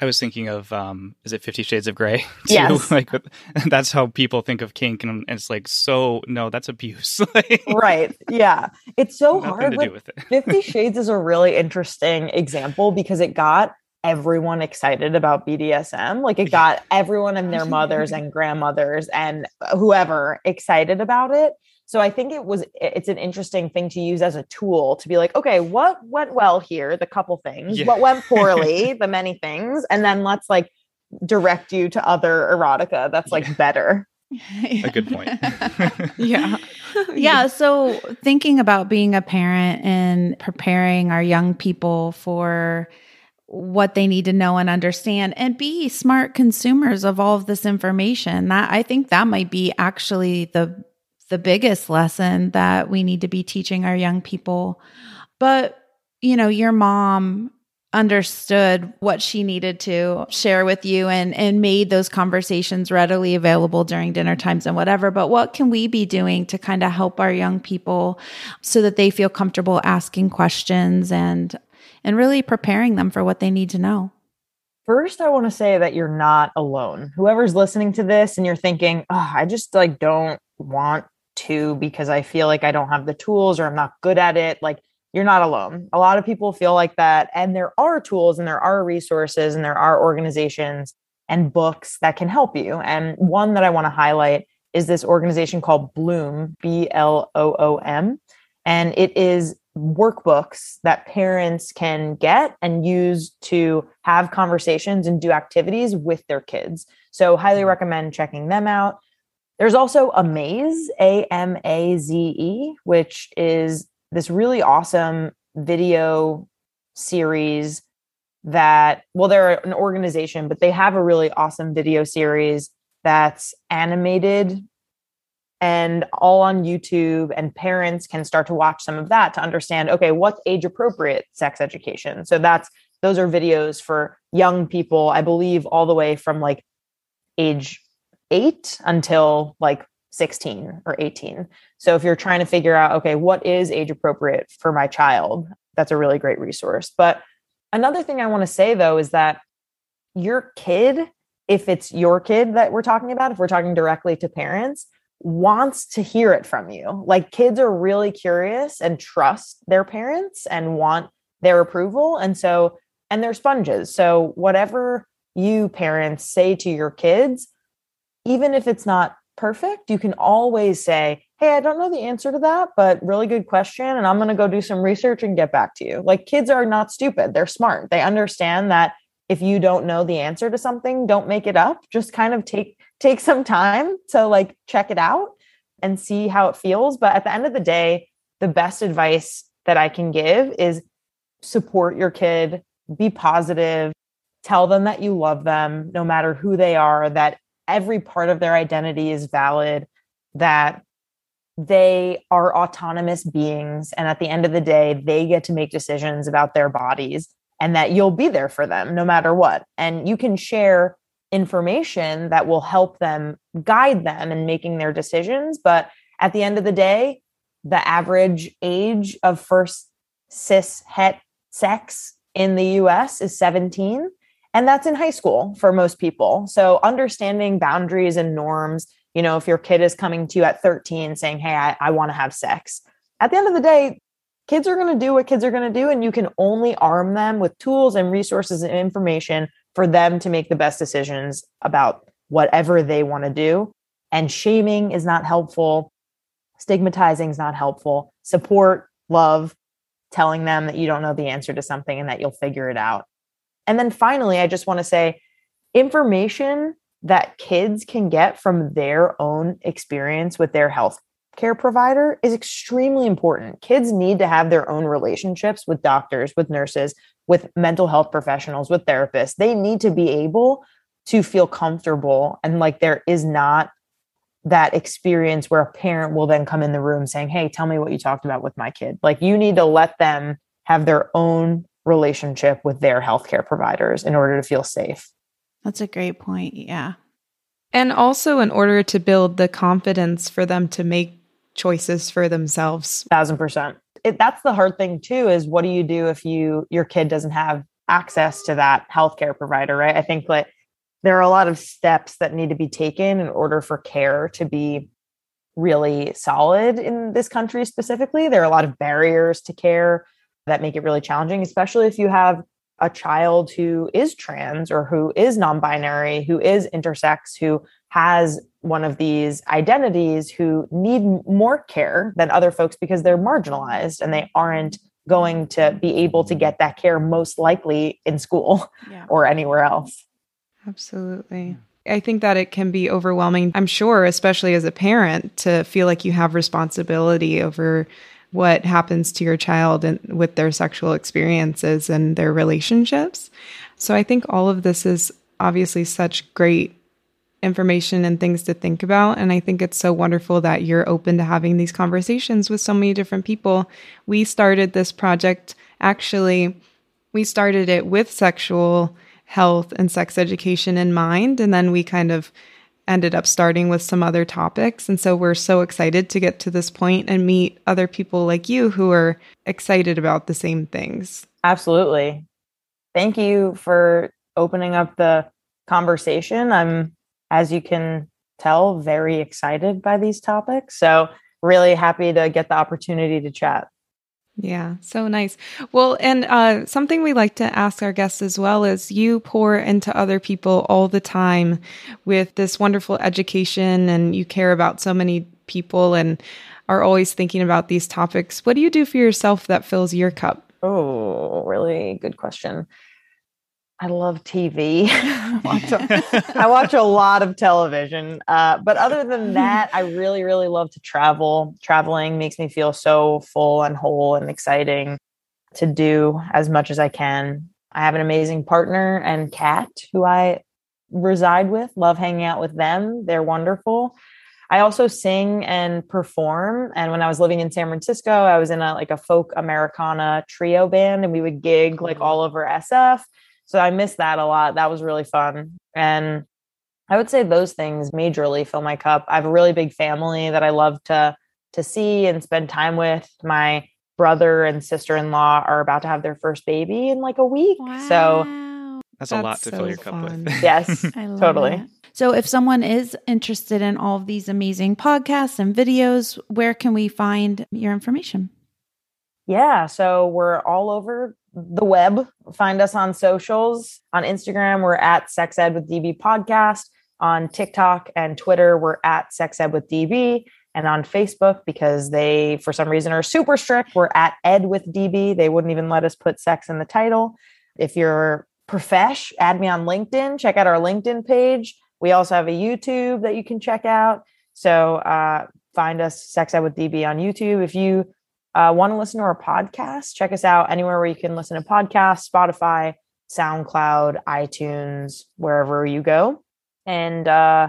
I was thinking of um is it 50 shades of gray? Too? Yes. like that's how people think of kink and it's like so no, that's abuse. right. Yeah. It's so hard to do with it. 50 shades is a really interesting example because it got everyone excited about BDSM. Like it got everyone and their mothers and grandmothers and whoever excited about it. So I think it was it's an interesting thing to use as a tool to be like, okay, what went well here? The couple things. Yeah. What went poorly? the many things. And then let's like direct you to other erotica that's like yeah. better. A good point. yeah. yeah. So, thinking about being a parent and preparing our young people for what they need to know and understand and be smart consumers of all of this information. That I think that might be actually the the biggest lesson that we need to be teaching our young people. But, you know, your mom understood what she needed to share with you and and made those conversations readily available during dinner times and whatever but what can we be doing to kind of help our young people so that they feel comfortable asking questions and and really preparing them for what they need to know. First, I want to say that you're not alone. Whoever's listening to this and you're thinking, oh, I just like don't want to because I feel like I don't have the tools or I'm not good at it. Like you're not alone. A lot of people feel like that. And there are tools and there are resources and there are organizations and books that can help you. And one that I want to highlight is this organization called Bloom, B L O O M. And it is workbooks that parents can get and use to have conversations and do activities with their kids. So, highly mm-hmm. recommend checking them out. There's also Amaze, A M A Z E, which is this really awesome video series that, well, they're an organization, but they have a really awesome video series that's animated and all on YouTube, and parents can start to watch some of that to understand okay, what's age appropriate sex education? So that's those are videos for young people, I believe, all the way from like age eight until like 16 or 18. So if you're trying to figure out, okay, what is age appropriate for my child, that's a really great resource. But another thing I want to say though is that your kid, if it's your kid that we're talking about, if we're talking directly to parents, wants to hear it from you. Like kids are really curious and trust their parents and want their approval. And so, and they're sponges. So, whatever you parents say to your kids, even if it's not perfect, you can always say, Hey, I don't know the answer to that, but really good question. And I'm going to go do some research and get back to you. Like kids are not stupid, they're smart. They understand that if you don't know the answer to something, don't make it up. Just kind of take take some time to like check it out and see how it feels. But at the end of the day, the best advice that I can give is support your kid, be positive, tell them that you love them no matter who they are, that every part of their identity is valid, that they are autonomous beings. And at the end of the day, they get to make decisions about their bodies and that you'll be there for them no matter what. And you can share information that will help them guide them in making their decisions. But at the end of the day, the average age of first cis het sex in the US is 17. And that's in high school for most people. So understanding boundaries and norms, you know, if your kid is coming to you at 13 saying, Hey, I, I want to have sex, at the end of the day, kids are going to do what kids are going to do, and you can only arm them with tools and resources and information for them to make the best decisions about whatever they want to do. And shaming is not helpful. Stigmatizing is not helpful. Support, love, telling them that you don't know the answer to something and that you'll figure it out. And then finally, I just want to say information that kids can get from their own experience with their health care provider is extremely important. Kids need to have their own relationships with doctors, with nurses, with mental health professionals, with therapists. They need to be able to feel comfortable and like there is not that experience where a parent will then come in the room saying, Hey, tell me what you talked about with my kid. Like you need to let them have their own relationship with their healthcare providers in order to feel safe. That's a great point. Yeah. And also, in order to build the confidence for them to make choices for themselves. Thousand percent. It, that's the hard thing too. Is what do you do if you your kid doesn't have access to that healthcare provider? Right. I think that there are a lot of steps that need to be taken in order for care to be really solid in this country specifically. There are a lot of barriers to care that make it really challenging, especially if you have a child who is trans or who is non binary, who is intersex, who has one of these identities who need more care than other folks because they're marginalized and they aren't going to be able to get that care most likely in school yeah. or anywhere else. Absolutely. I think that it can be overwhelming, I'm sure, especially as a parent, to feel like you have responsibility over what happens to your child and with their sexual experiences and their relationships. So I think all of this is obviously such great information and things to think about. And I think it's so wonderful that you're open to having these conversations with so many different people. We started this project actually, we started it with sexual health and sex education in mind. And then we kind of ended up starting with some other topics. And so we're so excited to get to this point and meet other people like you who are excited about the same things. Absolutely. Thank you for opening up the conversation. I'm as you can tell, very excited by these topics. So, really happy to get the opportunity to chat. Yeah, so nice. Well, and uh, something we like to ask our guests as well is you pour into other people all the time with this wonderful education, and you care about so many people and are always thinking about these topics. What do you do for yourself that fills your cup? Oh, really good question. I love TV. I, watch a, I watch a lot of television. Uh, but other than that, I really, really love to travel. Traveling makes me feel so full and whole and exciting to do as much as I can. I have an amazing partner and cat who I reside with, love hanging out with them. They're wonderful. I also sing and perform. And when I was living in San Francisco, I was in a like a folk Americana trio band and we would gig like all over SF so I miss that a lot. That was really fun. And I would say those things majorly fill my cup. I have a really big family that I love to to see and spend time with. My brother and sister-in-law are about to have their first baby in like a week. Wow. So that's, that's a lot to so fill your cup with. yes, totally. It. So, if someone is interested in all of these amazing podcasts and videos, where can we find your information? Yeah, so we're all over the web. Find us on socials. On Instagram, we're at Sex Ed with DB Podcast. On TikTok and Twitter, we're at Sex Ed with DB. And on Facebook, because they, for some reason, are super strict, we're at Ed with DB. They wouldn't even let us put sex in the title. If you're profesh, add me on LinkedIn. Check out our LinkedIn page. We also have a YouTube that you can check out. So uh, find us Sex Ed with DB on YouTube. If you uh, want to listen to our podcast, check us out anywhere where you can listen to podcasts, Spotify, SoundCloud, iTunes, wherever you go. And uh,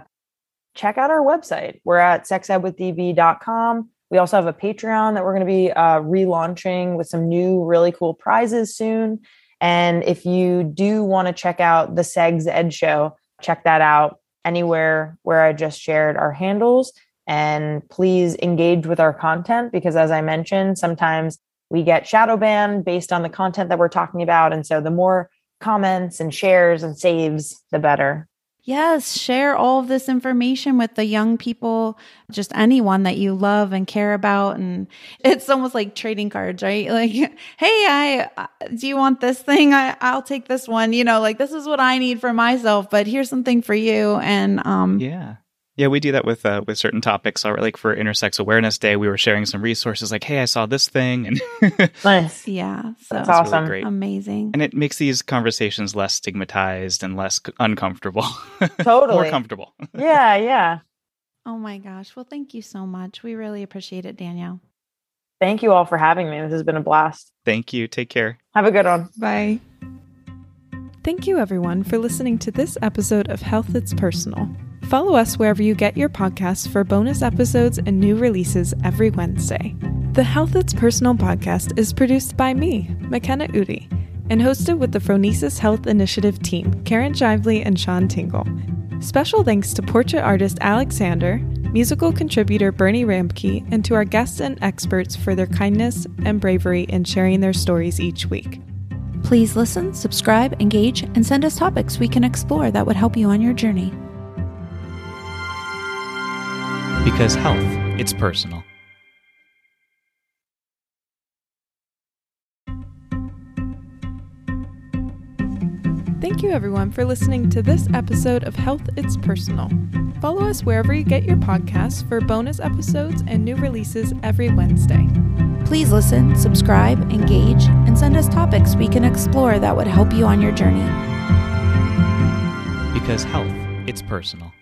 check out our website. We're at sexedwithdb.com. We also have a Patreon that we're going to be uh, relaunching with some new, really cool prizes soon. And if you do want to check out the Sex Ed Show, check that out anywhere where I just shared our handles and please engage with our content because as i mentioned sometimes we get shadow banned based on the content that we're talking about and so the more comments and shares and saves the better Yes, share all of this information with the young people, just anyone that you love and care about. And it's almost like trading cards, right? Like, hey, I uh, do you want this thing? I, I'll take this one. You know, like this is what I need for myself, but here's something for you. And um, yeah, yeah, we do that with uh, with certain topics. Already. Like for Intersex Awareness Day, we were sharing some resources. Like, hey, I saw this thing, and nice. Yeah, so that's awesome. Really great. amazing, and it makes these conversations less stigmatized and less uncomfortable. Totally more comfortable. yeah, yeah. Oh my gosh! Well, thank you so much. We really appreciate it, Danielle. Thank you all for having me. This has been a blast. Thank you. Take care. Have a good one. Bye. Thank you, everyone, for listening to this episode of Health That's Personal. Follow us wherever you get your podcasts for bonus episodes and new releases every Wednesday. The Health It's Personal podcast is produced by me, McKenna Udi, and hosted with the Phronesis Health Initiative team, Karen Jively and Sean Tingle. Special thanks to portrait artist Alexander, musical contributor Bernie Ramke, and to our guests and experts for their kindness and bravery in sharing their stories each week. Please listen, subscribe, engage, and send us topics we can explore that would help you on your journey. Because health, it's personal. Thank you, everyone, for listening to this episode of Health It's Personal. Follow us wherever you get your podcasts for bonus episodes and new releases every Wednesday. Please listen, subscribe, engage, and send us topics we can explore that would help you on your journey. Because health, it's personal.